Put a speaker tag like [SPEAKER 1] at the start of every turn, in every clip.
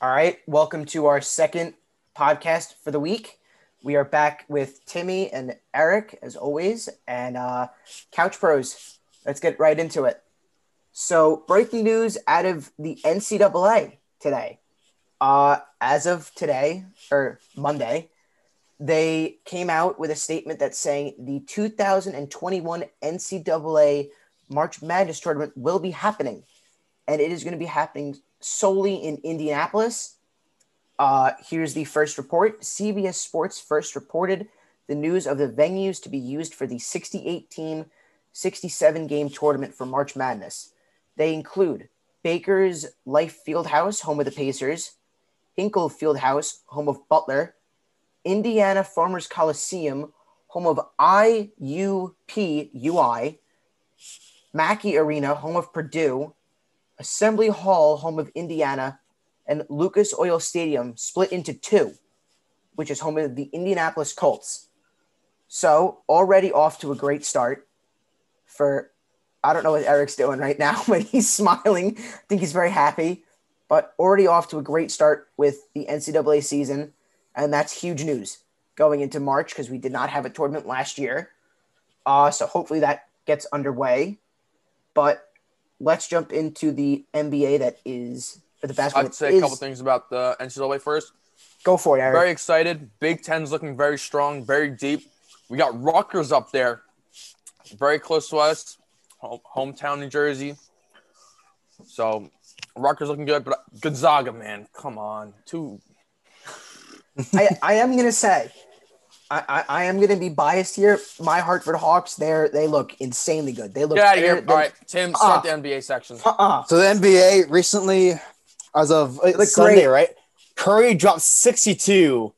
[SPEAKER 1] All right, welcome to our second podcast for the week. We are back with Timmy and Eric as always, and uh, Couch Pros. Let's get right into it. So, breaking news out of the NCAA today. Uh, as of today or Monday, they came out with a statement that's saying the 2021 NCAA March Madness tournament will be happening, and it is going to be happening solely in Indianapolis. Uh, here's the first report. CBS Sports first reported the news of the venues to be used for the 68 team, 67 game tournament for March Madness. They include Bankers Life Fieldhouse, home of the Pacers, Hinkle Fieldhouse, home of Butler, Indiana Farmers Coliseum, home of IUPUI, Mackey Arena, home of Purdue, Assembly Hall, home of Indiana, and Lucas Oil Stadium split into two, which is home of the Indianapolis Colts. So already off to a great start for I don't know what Eric's doing right now, but he's smiling. I think he's very happy. But already off to a great start with the NCAA season, and that's huge news going into March because we did not have a tournament last year. Uh, so hopefully that gets underway. But let's jump into the NBA that is for the basketball.
[SPEAKER 2] I'd say
[SPEAKER 1] is,
[SPEAKER 2] a couple things about the NCAA first.
[SPEAKER 1] Go for it, Eric.
[SPEAKER 2] Very excited. Big Ten's looking very strong, very deep. We got Rutgers up there, very close to us, hometown New Jersey. So Rutgers looking good, but Gonzaga, man, come on, two.
[SPEAKER 1] I, I am gonna say, I, I, I am gonna be biased here. My Hartford Hawks, they're they look insanely good. They look.
[SPEAKER 2] Get out of here! All right, Tim, start
[SPEAKER 1] Uh,
[SPEAKER 2] the NBA section.
[SPEAKER 1] Uh-uh.
[SPEAKER 3] So the NBA recently, as of uh,
[SPEAKER 1] Look
[SPEAKER 3] Sunday,
[SPEAKER 1] great.
[SPEAKER 3] right? Curry dropped 62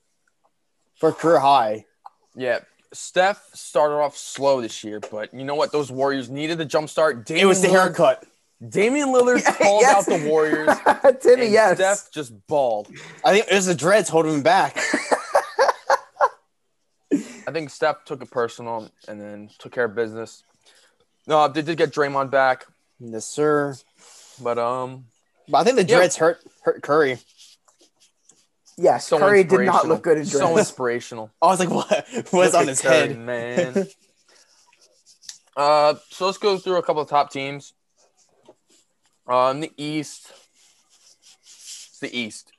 [SPEAKER 3] for career high.
[SPEAKER 2] Yeah, Steph started off slow this year, but you know what? Those Warriors needed the jump start. Damian
[SPEAKER 3] It was the
[SPEAKER 2] Lillard-
[SPEAKER 3] haircut.
[SPEAKER 2] Damian Lillard called
[SPEAKER 1] Yes.
[SPEAKER 2] out the Warriors.
[SPEAKER 1] Timmy,
[SPEAKER 2] and
[SPEAKER 1] yes.
[SPEAKER 2] Steph just balled.
[SPEAKER 3] I think it was the dreads holding him back.
[SPEAKER 2] I think Steph took it personal and then took care of business. No, they did get Draymond back,
[SPEAKER 3] yes, sir.
[SPEAKER 2] but um,
[SPEAKER 3] But I think the
[SPEAKER 2] Yeah.
[SPEAKER 3] dreads hurt hurt Curry.
[SPEAKER 1] yes,
[SPEAKER 2] so
[SPEAKER 1] Curry did not
[SPEAKER 2] inspirational.
[SPEAKER 1] look good in
[SPEAKER 2] So inspirational.
[SPEAKER 3] I was like, what? What's
[SPEAKER 2] Look
[SPEAKER 3] on
[SPEAKER 2] at
[SPEAKER 3] his
[SPEAKER 2] Curry,
[SPEAKER 3] head?
[SPEAKER 2] man? uh, so let's go through a couple of top teams. Uh, in the East, it's the East.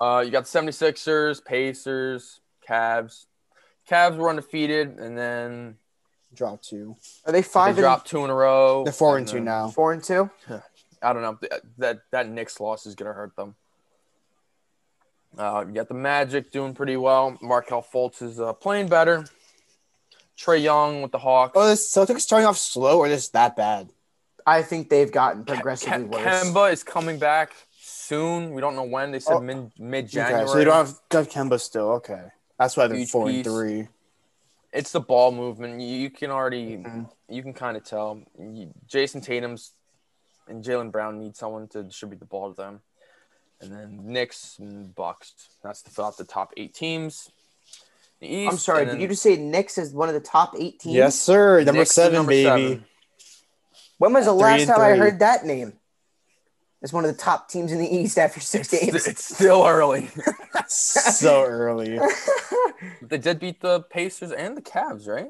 [SPEAKER 2] Uh, you got the 76ers, Pacers, Cavs. Cavs were undefeated, and then
[SPEAKER 3] dropped two.
[SPEAKER 1] Are they
[SPEAKER 2] they
[SPEAKER 1] five and
[SPEAKER 2] dropped two in a row.
[SPEAKER 3] They're four and two
[SPEAKER 2] then-
[SPEAKER 3] now.
[SPEAKER 1] four and two?
[SPEAKER 2] I don't know. That that, that Knicks loss is gonna hurt them. Uh, you got the Magic doing pretty well. Markelle Fultz is uh, playing better. Trae Young with the Hawks.
[SPEAKER 3] Oh, this Celtics starting off slow or just that bad?
[SPEAKER 1] I think they've gotten progressively
[SPEAKER 2] Ke-
[SPEAKER 1] worse.
[SPEAKER 2] Kemba is coming back soon. We don't know when. They said
[SPEAKER 3] Oh.
[SPEAKER 2] mid mid January.
[SPEAKER 3] Okay, so you don't have, don't have Kemba still. Okay, that's why they're
[SPEAKER 2] Huge
[SPEAKER 3] four
[SPEAKER 2] piece.
[SPEAKER 3] and three.
[SPEAKER 2] it's the ball movement. You, you can already
[SPEAKER 3] Mhm.
[SPEAKER 2] you can kind of tell. You- Jayson Tatum's and Jaylen Brown need someone to distribute the ball to them. And then Knicks and Bucks. That's to fill out the top eight teams. The East,
[SPEAKER 1] I'm sorry,
[SPEAKER 2] and
[SPEAKER 1] did you just say Knicks is one of the top eight teams?
[SPEAKER 3] Yes, sir. Number
[SPEAKER 2] Knicks
[SPEAKER 3] seven,
[SPEAKER 2] number
[SPEAKER 3] baby.
[SPEAKER 2] seven.
[SPEAKER 1] When was the
[SPEAKER 3] Three
[SPEAKER 1] last
[SPEAKER 3] and
[SPEAKER 1] time I heard that name? It's one of the top teams in the East after six
[SPEAKER 2] It's,
[SPEAKER 1] games.
[SPEAKER 2] it's still early.
[SPEAKER 3] so early.
[SPEAKER 2] they did beat the Pacers and the Cavs, right?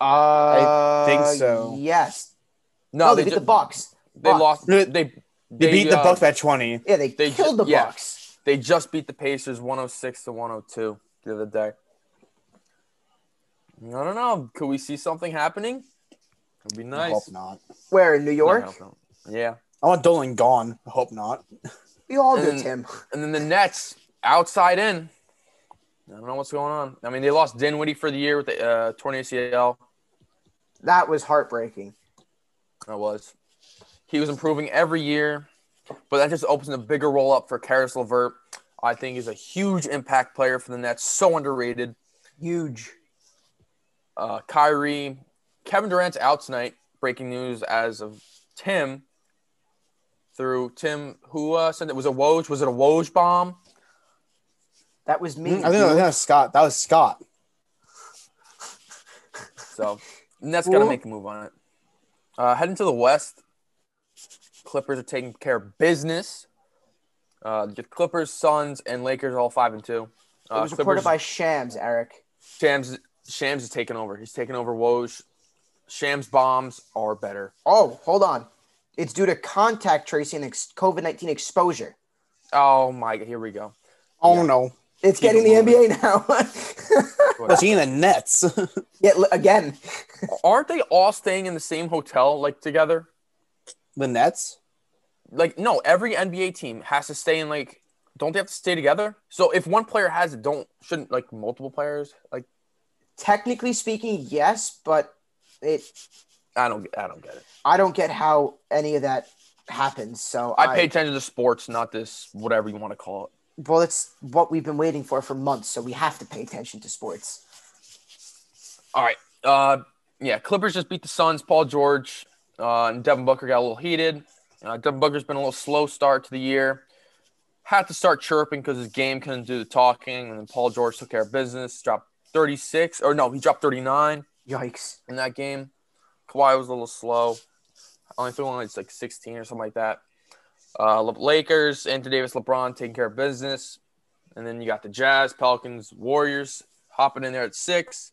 [SPEAKER 1] Uh, I
[SPEAKER 3] think so.
[SPEAKER 1] Yes.
[SPEAKER 2] No,
[SPEAKER 1] No, they, beat
[SPEAKER 2] ju-
[SPEAKER 1] the Bucks.
[SPEAKER 2] They
[SPEAKER 1] Bucks.
[SPEAKER 2] lost.
[SPEAKER 3] No,
[SPEAKER 2] They
[SPEAKER 3] They, beat the
[SPEAKER 2] uh,
[SPEAKER 3] Bucks by twenty.
[SPEAKER 1] Yeah, they,
[SPEAKER 2] They
[SPEAKER 1] killed
[SPEAKER 2] ju-
[SPEAKER 1] the
[SPEAKER 2] yeah.
[SPEAKER 1] Bucks.
[SPEAKER 2] They just beat the Pacers 106 to 102 the other day. I don't know. Could we see something happening? It'd be
[SPEAKER 3] I
[SPEAKER 2] nice.
[SPEAKER 3] hope not.
[SPEAKER 1] Where in New York?
[SPEAKER 2] hope not. Yeah.
[SPEAKER 3] I want Dolan gone. I hope not.
[SPEAKER 1] We all do, Tim.
[SPEAKER 2] And then the Nets outside in. I don't know what's going on. I mean, they lost Dinwiddie for the year with the uh, torn ACL.
[SPEAKER 1] That was heartbreaking.
[SPEAKER 2] That was. He was improving every year, but that just opens a bigger role up for Caris LeVert. I think he's a huge impact player for the Nets. So underrated.
[SPEAKER 1] Huge.
[SPEAKER 2] Uh, Kyrie, Kevin Durant's out tonight. Breaking news as of Tim. Through Tim, who uh, said it was a Woj? Was it a Woj bomb?
[SPEAKER 1] That was me.
[SPEAKER 3] I think that was Scott. That was Scott.
[SPEAKER 2] So Nets got to make a move on it. Uh, heading to the West, Clippers are taking care of business. Uh, the Clippers, Suns, and Lakers all five and two.
[SPEAKER 1] It
[SPEAKER 2] Uh,
[SPEAKER 1] was reported by Shams, Eric.
[SPEAKER 2] Shams. Shams is taking over. He's taking over Woj. Shams bombs are better.
[SPEAKER 1] Oh, hold on. It's due to contact tracing and ex- COVID 19 exposure.
[SPEAKER 2] Oh my! Here we go.
[SPEAKER 3] Oh
[SPEAKER 2] Yeah.
[SPEAKER 3] no.
[SPEAKER 1] It's
[SPEAKER 2] Keep
[SPEAKER 1] getting
[SPEAKER 2] it
[SPEAKER 1] the NBA now.
[SPEAKER 3] Was he in the Nets?
[SPEAKER 1] yeah, again.
[SPEAKER 2] Aren't they all staying in the same hotel like together?
[SPEAKER 3] the Nets?
[SPEAKER 2] Like no, every NBA team has to stay in like. Don't they have to stay together? So if one player has it, don't shouldn't like multiple players like
[SPEAKER 1] Technically speaking, yes, but it.
[SPEAKER 2] I don't I don't get it.
[SPEAKER 1] I don't get how any of that happens. So
[SPEAKER 2] I pay attention to sports, not this whatever you want to call it.
[SPEAKER 1] Well, it's what we've been waiting for for months, so we have to pay attention to sports.
[SPEAKER 2] All right. Uh, yeah, Clippers just beat the Suns. Paul George uh, and Devin Booker got a little heated. Uh, Devin Booker's been a little slow start to the year. Had to start chirping because his game couldn't do the talking, and then Paul George took care of business. Dropped 36, or no, he dropped 39
[SPEAKER 1] Yikes!
[SPEAKER 2] in that game. Kawhi was a little slow. I only threw only like 16 or something like that. Uh, Lakers, Anthony Davis, LeBron taking care of business. And then you got the Jazz, Pelicans, Warriors hopping in there at six.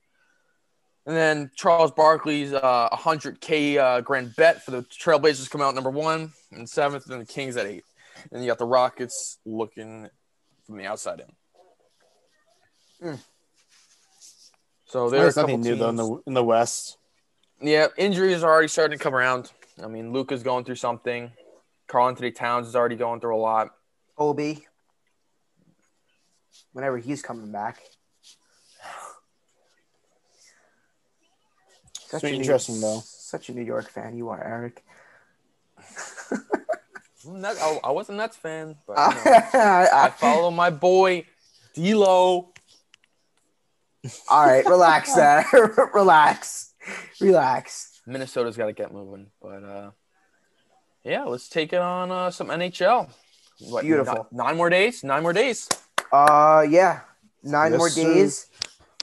[SPEAKER 2] And then Charles Barkley's uh, 100K uh, grand bet for the Trailblazers come out number one and seventh, and the Kings at eight. And you got the Rockets looking from the outside in.
[SPEAKER 1] Hmm.
[SPEAKER 2] So there's
[SPEAKER 3] There's nothing new though in the in the West.
[SPEAKER 2] Yeah, injuries are already starting to come around. I mean, Luka's going through something. Karl Anthony Towns is already going through a lot.
[SPEAKER 1] Obi, whenever he's coming back.
[SPEAKER 3] It's
[SPEAKER 1] a New-
[SPEAKER 3] interesting though.
[SPEAKER 1] Such a New York fan you are, Eric.
[SPEAKER 2] I'm not- I, I wasn't a Nets fan, but you know, I
[SPEAKER 1] I-
[SPEAKER 2] follow my boy D'Lo.
[SPEAKER 1] all right, relax, there. relax, relax.
[SPEAKER 2] Minnesota's got to get moving, but uh, yeah, let's take it on uh, some NHL. What,
[SPEAKER 1] Beautiful.
[SPEAKER 2] ni- Nine more days. Nine more days.
[SPEAKER 1] Uh, yeah, nine
[SPEAKER 3] Yes,
[SPEAKER 1] more
[SPEAKER 3] sir.
[SPEAKER 1] days.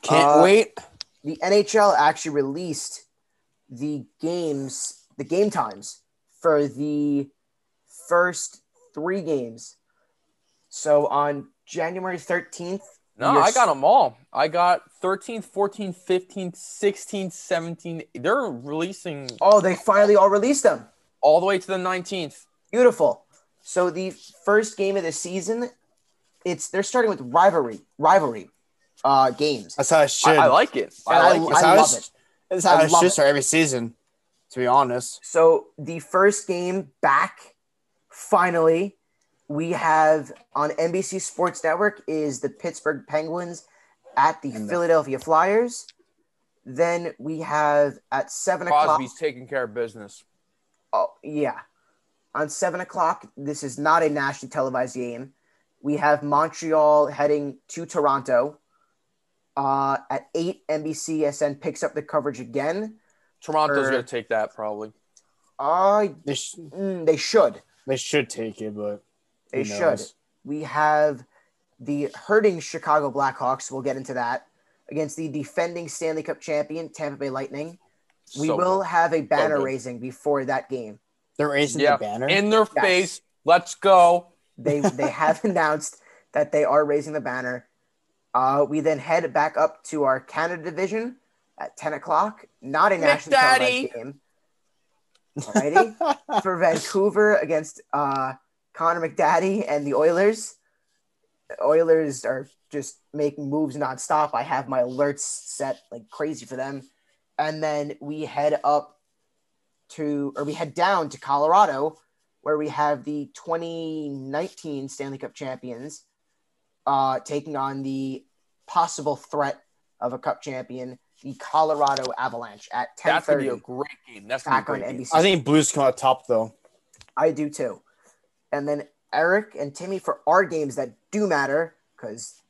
[SPEAKER 3] Can't
[SPEAKER 1] Uh,
[SPEAKER 3] wait.
[SPEAKER 1] the NHL actually released the games, the game times for the first three games. So on January 13th,
[SPEAKER 2] No,
[SPEAKER 1] You're
[SPEAKER 2] I
[SPEAKER 1] s-
[SPEAKER 2] got them all. I got 13th, 14th, 15th, 16th, 17th. They're releasing
[SPEAKER 1] oh, they finally all released them.
[SPEAKER 2] all the way to the 19th.
[SPEAKER 1] Beautiful. So the first game of the season, it's they're starting with rivalry, rivalry uh, games.
[SPEAKER 3] That's how it
[SPEAKER 2] I,
[SPEAKER 3] should.
[SPEAKER 2] I like it.
[SPEAKER 1] And
[SPEAKER 2] I
[SPEAKER 1] I,
[SPEAKER 2] like it.
[SPEAKER 3] That's
[SPEAKER 1] I love
[SPEAKER 3] it's-
[SPEAKER 1] it.
[SPEAKER 3] That's how
[SPEAKER 1] I
[SPEAKER 3] it
[SPEAKER 1] love
[SPEAKER 3] should
[SPEAKER 1] it.
[SPEAKER 3] start every season. To be honest,
[SPEAKER 1] So the first game back, finally, we have on NBC Sports Network is the Pittsburgh Penguins at the
[SPEAKER 3] And the-
[SPEAKER 1] Philadelphia Flyers. Then we have at seven o'clock.
[SPEAKER 2] Crosby's taking care of business.
[SPEAKER 1] Oh yeah, on seven o'clock. This is not a nationally televised game. We have Montreal heading to Toronto. Uh, at eight, NBCSN picks up the coverage again.
[SPEAKER 2] Toronto's going to take that probably.
[SPEAKER 1] Uh,
[SPEAKER 3] they, sh-
[SPEAKER 1] mm, they should.
[SPEAKER 3] they should take it, but
[SPEAKER 1] They should. We have the hurting Chicago Blackhawks. We'll get into that against the defending Stanley Cup champion Tampa Bay Lightning. We
[SPEAKER 2] So
[SPEAKER 1] will
[SPEAKER 2] good.
[SPEAKER 1] have a banner
[SPEAKER 2] good.
[SPEAKER 1] raising before that game.
[SPEAKER 3] They're raising
[SPEAKER 2] Yeah,
[SPEAKER 3] the banner.
[SPEAKER 2] in their
[SPEAKER 1] Yes.
[SPEAKER 2] face. Let's go.
[SPEAKER 1] They they have announced that they are raising the banner. Uh, we then head back up to our Canada division at ten o'clock. Not a national
[SPEAKER 2] McDaddy.
[SPEAKER 1] game. Alrighty. for Vancouver against uh, Connor McDaddy and the Oilers. The Oilers are just making moves nonstop. I have my alerts set like crazy for them. And then we head up to, or we head down to Colorado, where we have the 2019 Stanley Cup champions uh, taking on the possible threat of a cup champion, the Colorado Avalanche at
[SPEAKER 2] That's going to be a great game. That's going
[SPEAKER 1] back
[SPEAKER 2] to
[SPEAKER 1] on
[SPEAKER 2] be a great game.
[SPEAKER 1] NBC.
[SPEAKER 3] I think Blues come out top though.
[SPEAKER 1] I do too. And then Eric and Timmy for our games that do matter, because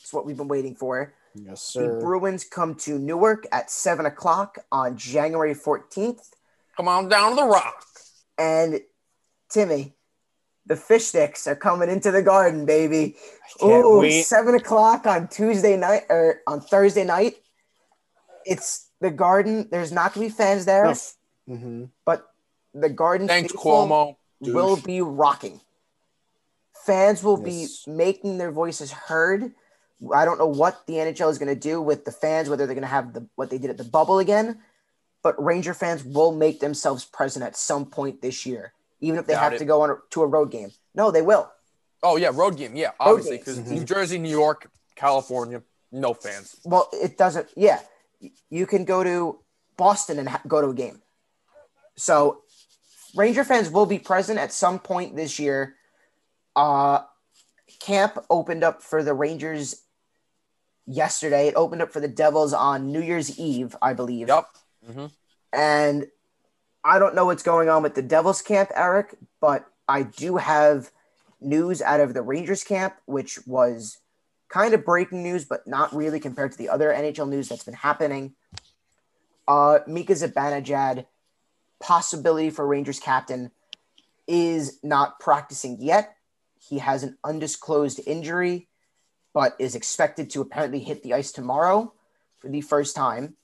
[SPEAKER 1] it's what we've been waiting for.
[SPEAKER 3] Yes, sir. The.
[SPEAKER 1] Bruins come to Newark at 7 o'clock on January 14th.
[SPEAKER 2] Come on down to the rock.
[SPEAKER 1] And Timmy, the fish sticks are coming into the garden, baby.
[SPEAKER 3] Can't
[SPEAKER 1] Ooh,
[SPEAKER 3] wait.
[SPEAKER 1] 7 o'clock on Tuesday night or on Thursday night. It's the garden. There's not going to be fans there,
[SPEAKER 3] Mm-hmm.
[SPEAKER 1] but the garden
[SPEAKER 2] Thanks,
[SPEAKER 1] faithful
[SPEAKER 2] Cuomo.
[SPEAKER 1] Will be rocking. fans will
[SPEAKER 3] Yes.
[SPEAKER 1] be making their voices heard. I don't know what the NHL is going to do with the fans, whether they're going to have the what they did at the bubble again, but Ranger fans will make themselves present at some point this year, even if they
[SPEAKER 2] Doubt
[SPEAKER 1] have
[SPEAKER 2] it.
[SPEAKER 1] to go on a, to a road game. No, they will.
[SPEAKER 2] Oh yeah, road game. Yeah, obviously because mhm. New Jersey, New York, California, no fans.
[SPEAKER 1] Well, it doesn't. Yeah, you can go to Boston and ha- go to a game. So, Ranger fans will be present at some point this year. Uh, camp opened up for the Rangers yesterday. It opened up for the Devils on New Year's Eve, I believe.
[SPEAKER 2] Yep. hmm
[SPEAKER 1] And I don't know what's going on with the Devils camp, Eric, but I do have news out of the Rangers camp, which was kind of breaking news, but not really compared to the other NHL news that's been happening. Uh, Mika Zibanejad, possibility for Rangers captain, is not practicing yet. He has an undisclosed injury, but is expected to apparently hit the ice tomorrow for the first time.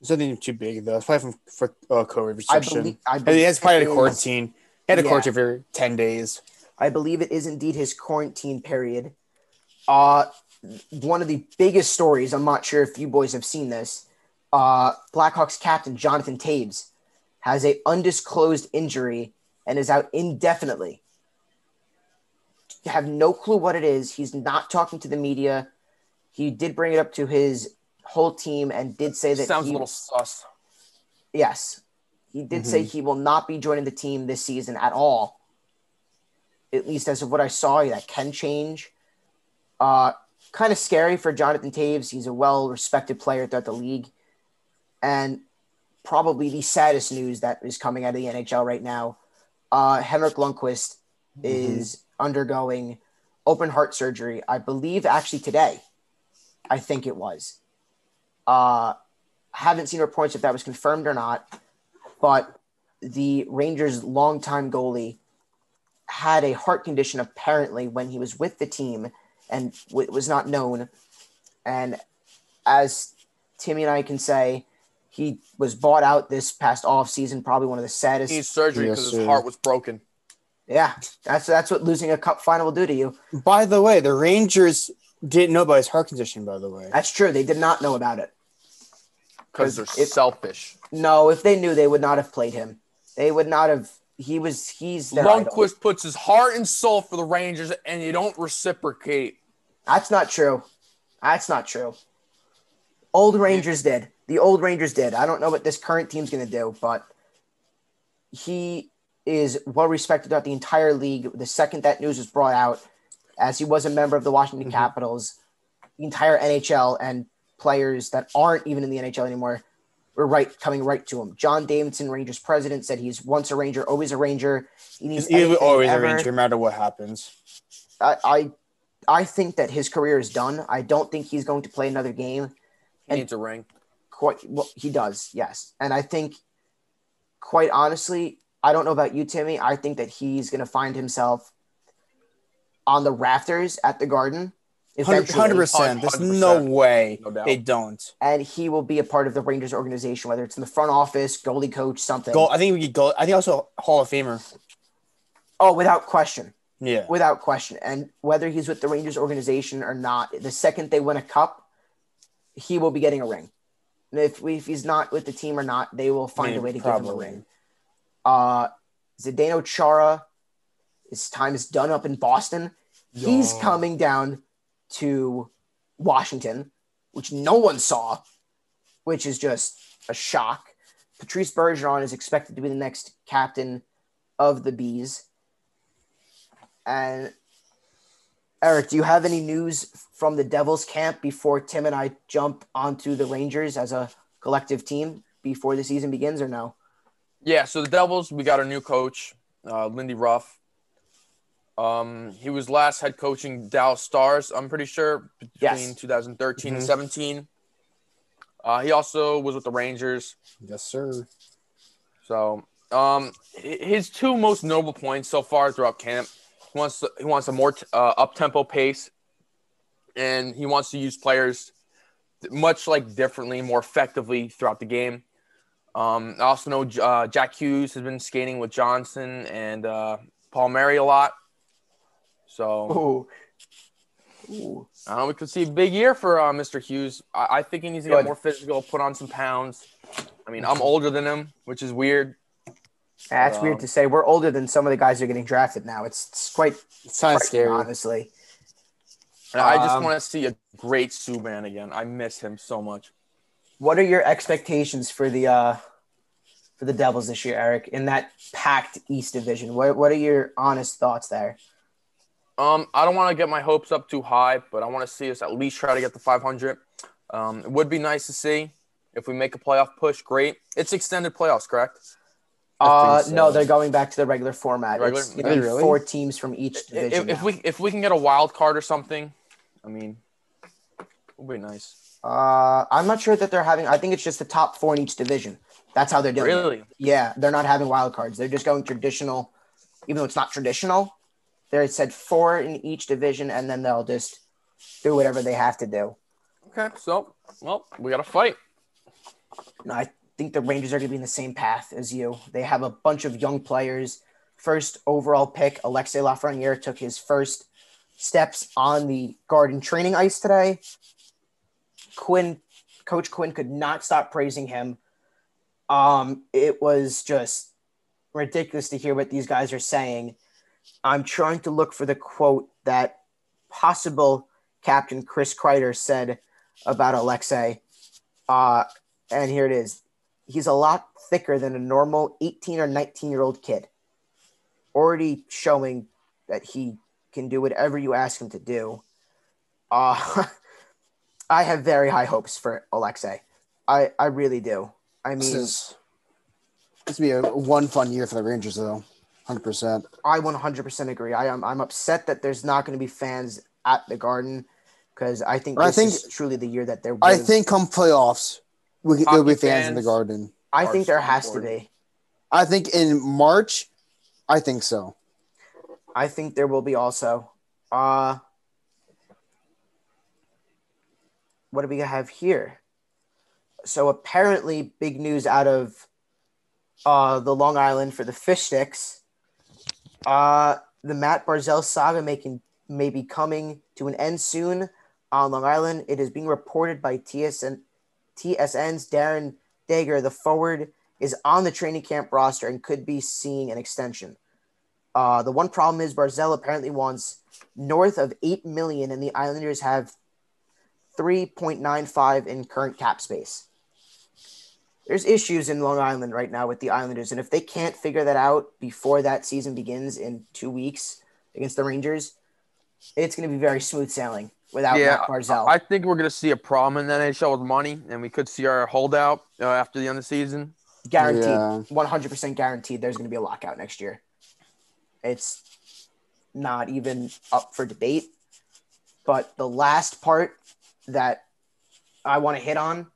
[SPEAKER 3] It's nothing too big though. It's probably from for uh, COVID
[SPEAKER 1] I believe, I
[SPEAKER 3] And he has probably
[SPEAKER 1] it
[SPEAKER 3] a quarantine. He had a
[SPEAKER 1] Yeah.
[SPEAKER 3] quarantine for ten days.
[SPEAKER 1] I believe it is indeed his quarantine period. Uh, one of the biggest stories, I'm not sure if you boys have seen this, uh, Blackhawks captain Jonathan Toews has a undisclosed injury and is out indefinitely. You have no clue what it is. He's not talking to the media. He did bring it up to his whole team and did say that
[SPEAKER 2] Sounds
[SPEAKER 1] he,
[SPEAKER 2] a little sus.
[SPEAKER 1] Yes. He did say he will not be joining the team this season at all. At least as of what I saw, that can change. Uh, kind of scary for Jonathan Toews. He's a well respected player throughout the league. And probably the saddest news that is coming out of the NHL right now. Uh, Henrik Lundqvist is undergoing open heart surgery, I believe actually today. I think it was. Uh, haven't seen reports if that was confirmed or not, but the Rangers' longtime goalie had a heart condition apparently when he was with the team and w- was not known. And as Timmy and I can say, he was bought out this past off season, probably one of the saddest.
[SPEAKER 2] He needs surgery because his heart was broken.
[SPEAKER 1] yeah, that's that's what losing a cup final will do to you.
[SPEAKER 3] By the way, the Rangers didn't know about his heart condition. By the way,
[SPEAKER 1] That's true. They did not know about it.
[SPEAKER 2] Because they're
[SPEAKER 1] 'Cause it-
[SPEAKER 2] selfish.
[SPEAKER 1] No, if they knew, they would not have played him. They would not have. He was. He's their idol.
[SPEAKER 2] Lundqvist puts his heart and soul for the Rangers, and you don't reciprocate.
[SPEAKER 1] That's not true. That's not true. Old Rangers did. The old Rangers did. I don't know what this current team's going to do, but he is well respected throughout the entire league. The second that news was brought out, as he was a member of the Washington mm-hmm. Capitals, the entire NHL and players that aren't even in the NHL anymore were right coming right to him. John Davidson, Rangers president, said he's once a Ranger, always a Ranger. He needs
[SPEAKER 3] he's
[SPEAKER 1] anything
[SPEAKER 3] always
[SPEAKER 1] ever.
[SPEAKER 3] a Ranger, no matter what happens.
[SPEAKER 1] I, I I think that his career is done. I don't think he's going to play another game.
[SPEAKER 2] He
[SPEAKER 1] And-
[SPEAKER 2] needs a ring.
[SPEAKER 1] Quite well, he does, yes. And I think, quite honestly, I don't know about you, Timmy. I think that he's going to find himself on the rafters at the Garden, eventually,
[SPEAKER 3] Hundred percent. There's no way
[SPEAKER 2] No doubt.
[SPEAKER 3] they don't.
[SPEAKER 1] and he will be a part of the Rangers organization, whether it's in the front office, goalie coach, something.
[SPEAKER 3] Go. I think we could go. I think also Hall of Famer.
[SPEAKER 1] Oh, without question.
[SPEAKER 3] Yeah.
[SPEAKER 1] without question. And whether he's with the Rangers organization or not, the second they win a cup, he will be getting a ring. And if, we, if he's not with the team or not, they will find
[SPEAKER 3] Yeah,
[SPEAKER 1] a way to give him a
[SPEAKER 3] probably.
[SPEAKER 1] ring. Uh, Zdeno Chara, his time is done up in Boston. He's coming down to Washington, which no one saw, which is just a shock. Patrice Bergeron is expected to be the next captain of the Bees. And Eric, do you have any news from the Devils camp before Tim and I jump onto the Rangers as a collective team before the season begins, or no?
[SPEAKER 2] Yeah, so the Devils, we got our new coach, uh, Lindy Ruff. Um, he was last head coaching Dallas Stars, I'm pretty sure, between
[SPEAKER 1] Yes.
[SPEAKER 2] 2013 and
[SPEAKER 3] Mhm.
[SPEAKER 2] 17. Uh, he also was with the Rangers.
[SPEAKER 3] Yes, sir.
[SPEAKER 2] So, um, his two most notable points so far throughout camp, he wants he wants a more t- uh, up tempo pace, and he wants to use players much like differently, more effectively throughout the game. Um, I also know uh, Jack Hughes has been skating with Johnson and uh, Paul Mary a lot. So
[SPEAKER 1] Ooh. Ooh.
[SPEAKER 2] uh, we could see a big year for uh, Mr. Hughes. I, I think he needs to
[SPEAKER 1] Good.
[SPEAKER 2] get more physical, put on some pounds. I mean, I'm older than him, which is weird.
[SPEAKER 1] That's weird
[SPEAKER 2] Um,
[SPEAKER 1] to say. We're older than some of the guys who are getting drafted now. It's, it's quite
[SPEAKER 3] It's kind of scary.
[SPEAKER 1] honestly.
[SPEAKER 2] And I just
[SPEAKER 1] Um,
[SPEAKER 2] want to see a great Subban again. I miss him so much.
[SPEAKER 1] What are your expectations for the uh for the Devils this year, Eric, in that packed East Division? What what are your honest thoughts there?
[SPEAKER 2] Um, I don't want to get my hopes up too high, but I want to see us at least try to get the 500. Um, it would be nice to see if we make a playoff push. Great. It's extended playoffs, correct?
[SPEAKER 1] Uh,
[SPEAKER 3] think
[SPEAKER 1] no, they're going back to the regular format.
[SPEAKER 2] Regular-
[SPEAKER 1] It's gonna be
[SPEAKER 3] really?
[SPEAKER 1] four teams from each
[SPEAKER 2] If,
[SPEAKER 1] division.
[SPEAKER 2] if
[SPEAKER 1] now.
[SPEAKER 2] we if we can get a wild card or something, I mean, it would be nice.
[SPEAKER 1] uh, I'm not sure that they're having. I think it's just the top four in each division. That's how they're doing. it.
[SPEAKER 2] Really?
[SPEAKER 1] Yeah, they're not having wild cards. They're just going traditional, even though it's not traditional. They said four in each division, and then they'll just do whatever they have to do.
[SPEAKER 2] Okay. So, well, we got to fight.
[SPEAKER 1] And I think the Rangers are going to be in the same path as you. They have a bunch of young players. First overall pick, Alexei Lafreniere took his first steps on the Garden training ice today. Quinn, Coach Quinn could not stop praising him. Um, it was just ridiculous to hear what these guys are saying. I'm trying to look for the quote that possible captain Chris Kreider said about Alexei. Uh, and here it is. He's a lot thicker than a normal 18 or 19 year old kid. Already showing that he can do whatever you ask him to do. Uh, I have very high hopes for Alexei. I, I really do. I
[SPEAKER 3] This
[SPEAKER 1] mean,
[SPEAKER 3] is this be a one fun year for the Rangers, though. Hundred percent.
[SPEAKER 1] I 100% agree. I am I'm upset that there's not going to be fans at the Garden because I think
[SPEAKER 3] I think-
[SPEAKER 1] is truly the year that there.
[SPEAKER 3] I think come playoffs, we there'll be
[SPEAKER 2] Hockey
[SPEAKER 3] fans in the. Garden.
[SPEAKER 1] I think there
[SPEAKER 2] so
[SPEAKER 1] has to be.
[SPEAKER 3] I think in March, I think so.
[SPEAKER 1] I think there will be also. Uh, what do we have here? So apparently, big news out of uh, the Long Island for the fish sticks. Uh, the Matt Barzal saga making may be coming to an end soon on Long Island. It is being reported by TSN, TSN's Darren Dreger, the forward, is on the training camp roster and could be seeing an extension. Uh, the one problem is Barzal apparently wants north of eight million, and the Islanders have three point nine five in current cap space. There's issues in Long Island right now with the Islanders, and if they can't figure that out before that season begins in two weeks against the Rangers, it's going to be very smooth sailing without
[SPEAKER 2] Yeah,
[SPEAKER 1] Matt Barzal.
[SPEAKER 2] I think we're going to see a problem in the NHL with money, and we could see our holdout uh, after the end of the season.
[SPEAKER 1] guaranteed,
[SPEAKER 3] Yeah.
[SPEAKER 1] one hundred percent guaranteed. There's going to be a lockout next year. It's not even up for debate. But the last part that I want to hit on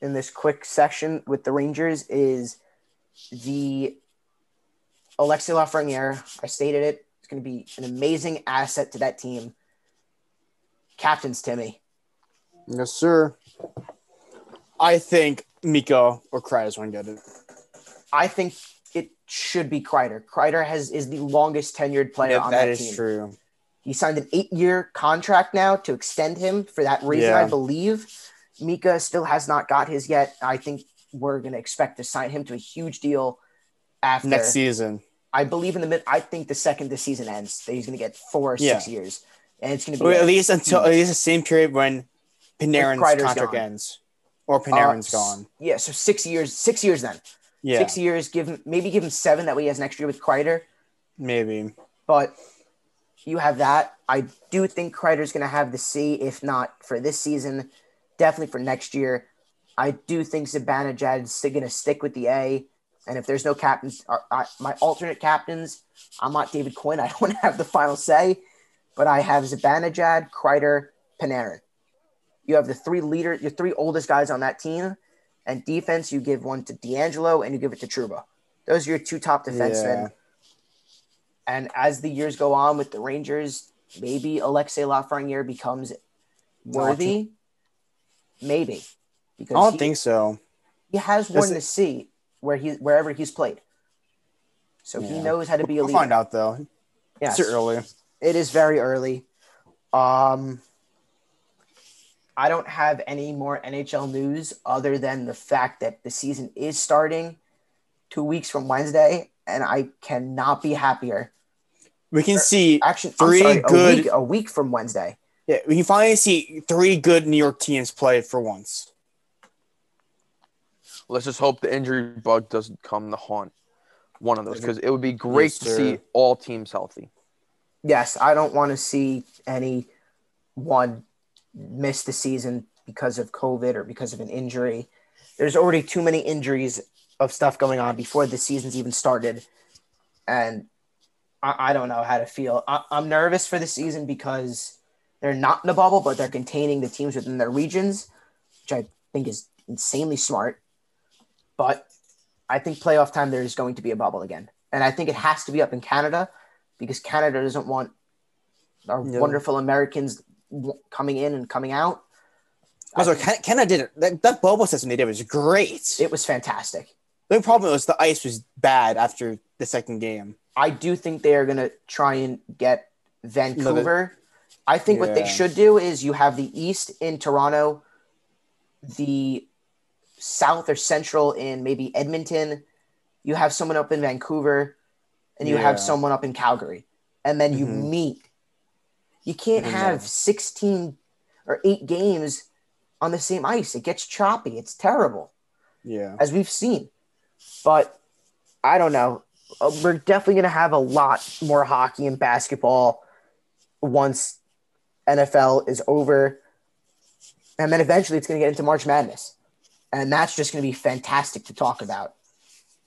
[SPEAKER 1] in this quick section with the Rangers is the Alexi Lafreniere. I stated it. It's going to be an amazing asset to that team. Captain's Timmy.
[SPEAKER 3] Yes, sir. I think Miko or Kreider's one get it.
[SPEAKER 1] I think it should be Kreider. Kreider has is the longest tenured player on
[SPEAKER 3] that team.
[SPEAKER 1] that,
[SPEAKER 3] is
[SPEAKER 1] team.
[SPEAKER 3] true.
[SPEAKER 1] He signed an eight-year contract now to extend him for that reason,
[SPEAKER 3] Yeah.
[SPEAKER 1] I believe. Mika still has not got his yet. I think we're going to expect to sign him to a huge deal after.
[SPEAKER 3] Next season.
[SPEAKER 1] I believe in the mid. I think the second the season ends, that he's going to get four or six
[SPEAKER 3] Yeah.
[SPEAKER 1] years, and it's going to be
[SPEAKER 3] Or at least until at least the same period when Panarin's contract
[SPEAKER 1] gone.
[SPEAKER 3] ends. Or
[SPEAKER 1] uh,
[SPEAKER 3] Panarin's
[SPEAKER 1] s-
[SPEAKER 3] gone.
[SPEAKER 1] Yeah, so six years. Six years then.
[SPEAKER 3] Yeah.
[SPEAKER 1] Six years. Give him maybe give him seven. That way he has next year with Kreider.
[SPEAKER 3] Maybe.
[SPEAKER 1] but you have that. I do think Kreider's going to have the C, if not for this season, definitely for next year. I do think Zibanejad's going to stick with the A. And if there's no captains, uh, I, my alternate captains, I'm not David Quinn. I don't have the final say, but I have Zibanejad, Kreider, Panarin. You have the three leader, your three oldest guys on that team. And defense, you give one to DeAngelo and you give it to Trouba. Those are your two top defensemen.
[SPEAKER 3] Yeah.
[SPEAKER 1] And as the years go on with the Rangers, maybe Alexei Lafreniere becomes worthy. Maybe
[SPEAKER 3] I don't
[SPEAKER 1] he,
[SPEAKER 3] think so.
[SPEAKER 1] he has one to see where he wherever he's played. So he knows how to be a
[SPEAKER 3] We'll
[SPEAKER 1] leader.
[SPEAKER 3] find out though.
[SPEAKER 1] Yes.
[SPEAKER 3] It's early.
[SPEAKER 1] It is very early. Um, I don't have any more NHL news other than the fact that the season is starting two weeks from Wednesday, and I cannot be happier.
[SPEAKER 3] We can see
[SPEAKER 1] Actually,
[SPEAKER 3] Three
[SPEAKER 1] sorry,
[SPEAKER 3] good-
[SPEAKER 1] a week, a week from Wednesday.
[SPEAKER 3] yeah, we can finally see three good New York teams play for once.
[SPEAKER 2] Let's just hope the injury bug doesn't come to haunt one of those because it would be great
[SPEAKER 3] Yes,
[SPEAKER 2] to see all teams healthy.
[SPEAKER 1] Yes, I don't want to see any one miss the season because of COVID or because of an injury. There's already too many injuries of stuff going on before the season's even started, and I, I don't know how to feel. I, I'm nervous for the season because they're not in a bubble, but they're containing the teams within their regions, which I think is insanely smart. But I think playoff time there is going to be a bubble again, and I think it has to be up in Canada because Canada doesn't want our
[SPEAKER 3] Yeah.
[SPEAKER 1] wonderful Americans coming in and coming out.
[SPEAKER 3] Oh, also, Ken- Canada did it. That, that bubble system they did was great.
[SPEAKER 1] It was fantastic.
[SPEAKER 3] the only problem was the ice was bad after the second game.
[SPEAKER 1] I do think they are going to try and get Vancouver. I think what they should do is you have the East in Toronto, the South or Central in maybe Edmonton. You have someone up in Vancouver, and you have someone up in Calgary, and then you
[SPEAKER 3] Mhm.
[SPEAKER 1] meet. You can't have 16 or eight games on the same ice. It gets choppy. It's terrible.
[SPEAKER 3] Yeah.
[SPEAKER 1] as we've seen. But I don't know. Uh, We're definitely going to have a lot more hockey and basketball once NFL is over. And then eventually it's going to get into March Madness. And that's just going to be fantastic to talk about.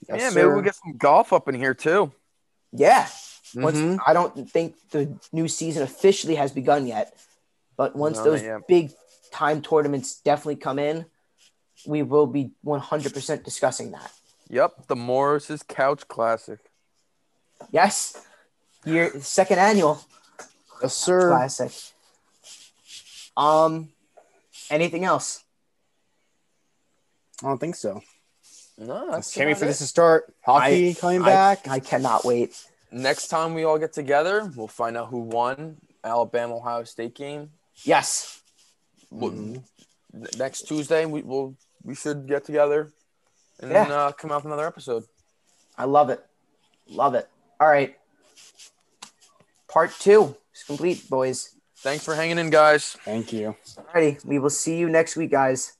[SPEAKER 3] Yes,
[SPEAKER 2] yeah, maybe we'll get some golf up in here too.
[SPEAKER 1] Yeah. Once,
[SPEAKER 3] Mhm.
[SPEAKER 1] I don't think the new season officially has begun yet. But once
[SPEAKER 2] No,
[SPEAKER 1] those
[SPEAKER 2] not
[SPEAKER 1] big time tournaments definitely come in, we will be 100% discussing that.
[SPEAKER 2] Yep, the Morris's Couch Classic.
[SPEAKER 1] Yes. Year second annual.
[SPEAKER 3] Yes, sir.
[SPEAKER 1] Classic. Um, anything else?
[SPEAKER 3] I don't think so.
[SPEAKER 2] No, that's
[SPEAKER 3] Can't wait for
[SPEAKER 2] it.
[SPEAKER 3] this to start. Hockey coming
[SPEAKER 1] I-
[SPEAKER 3] back.
[SPEAKER 1] I cannot wait.
[SPEAKER 2] Next time we all get together, we'll find out who won Alabama Ohio State game.
[SPEAKER 1] Yes.
[SPEAKER 2] We'll-
[SPEAKER 3] Mhm.
[SPEAKER 2] Next Tuesday, we will we should get together and
[SPEAKER 1] Yeah.
[SPEAKER 2] uh, come out with another episode.
[SPEAKER 1] I love it. Love it. All right. Part two is complete, boys.
[SPEAKER 2] Thanks for hanging in, guys.
[SPEAKER 3] Thank you.
[SPEAKER 1] Alrighty. We will see you next week, guys.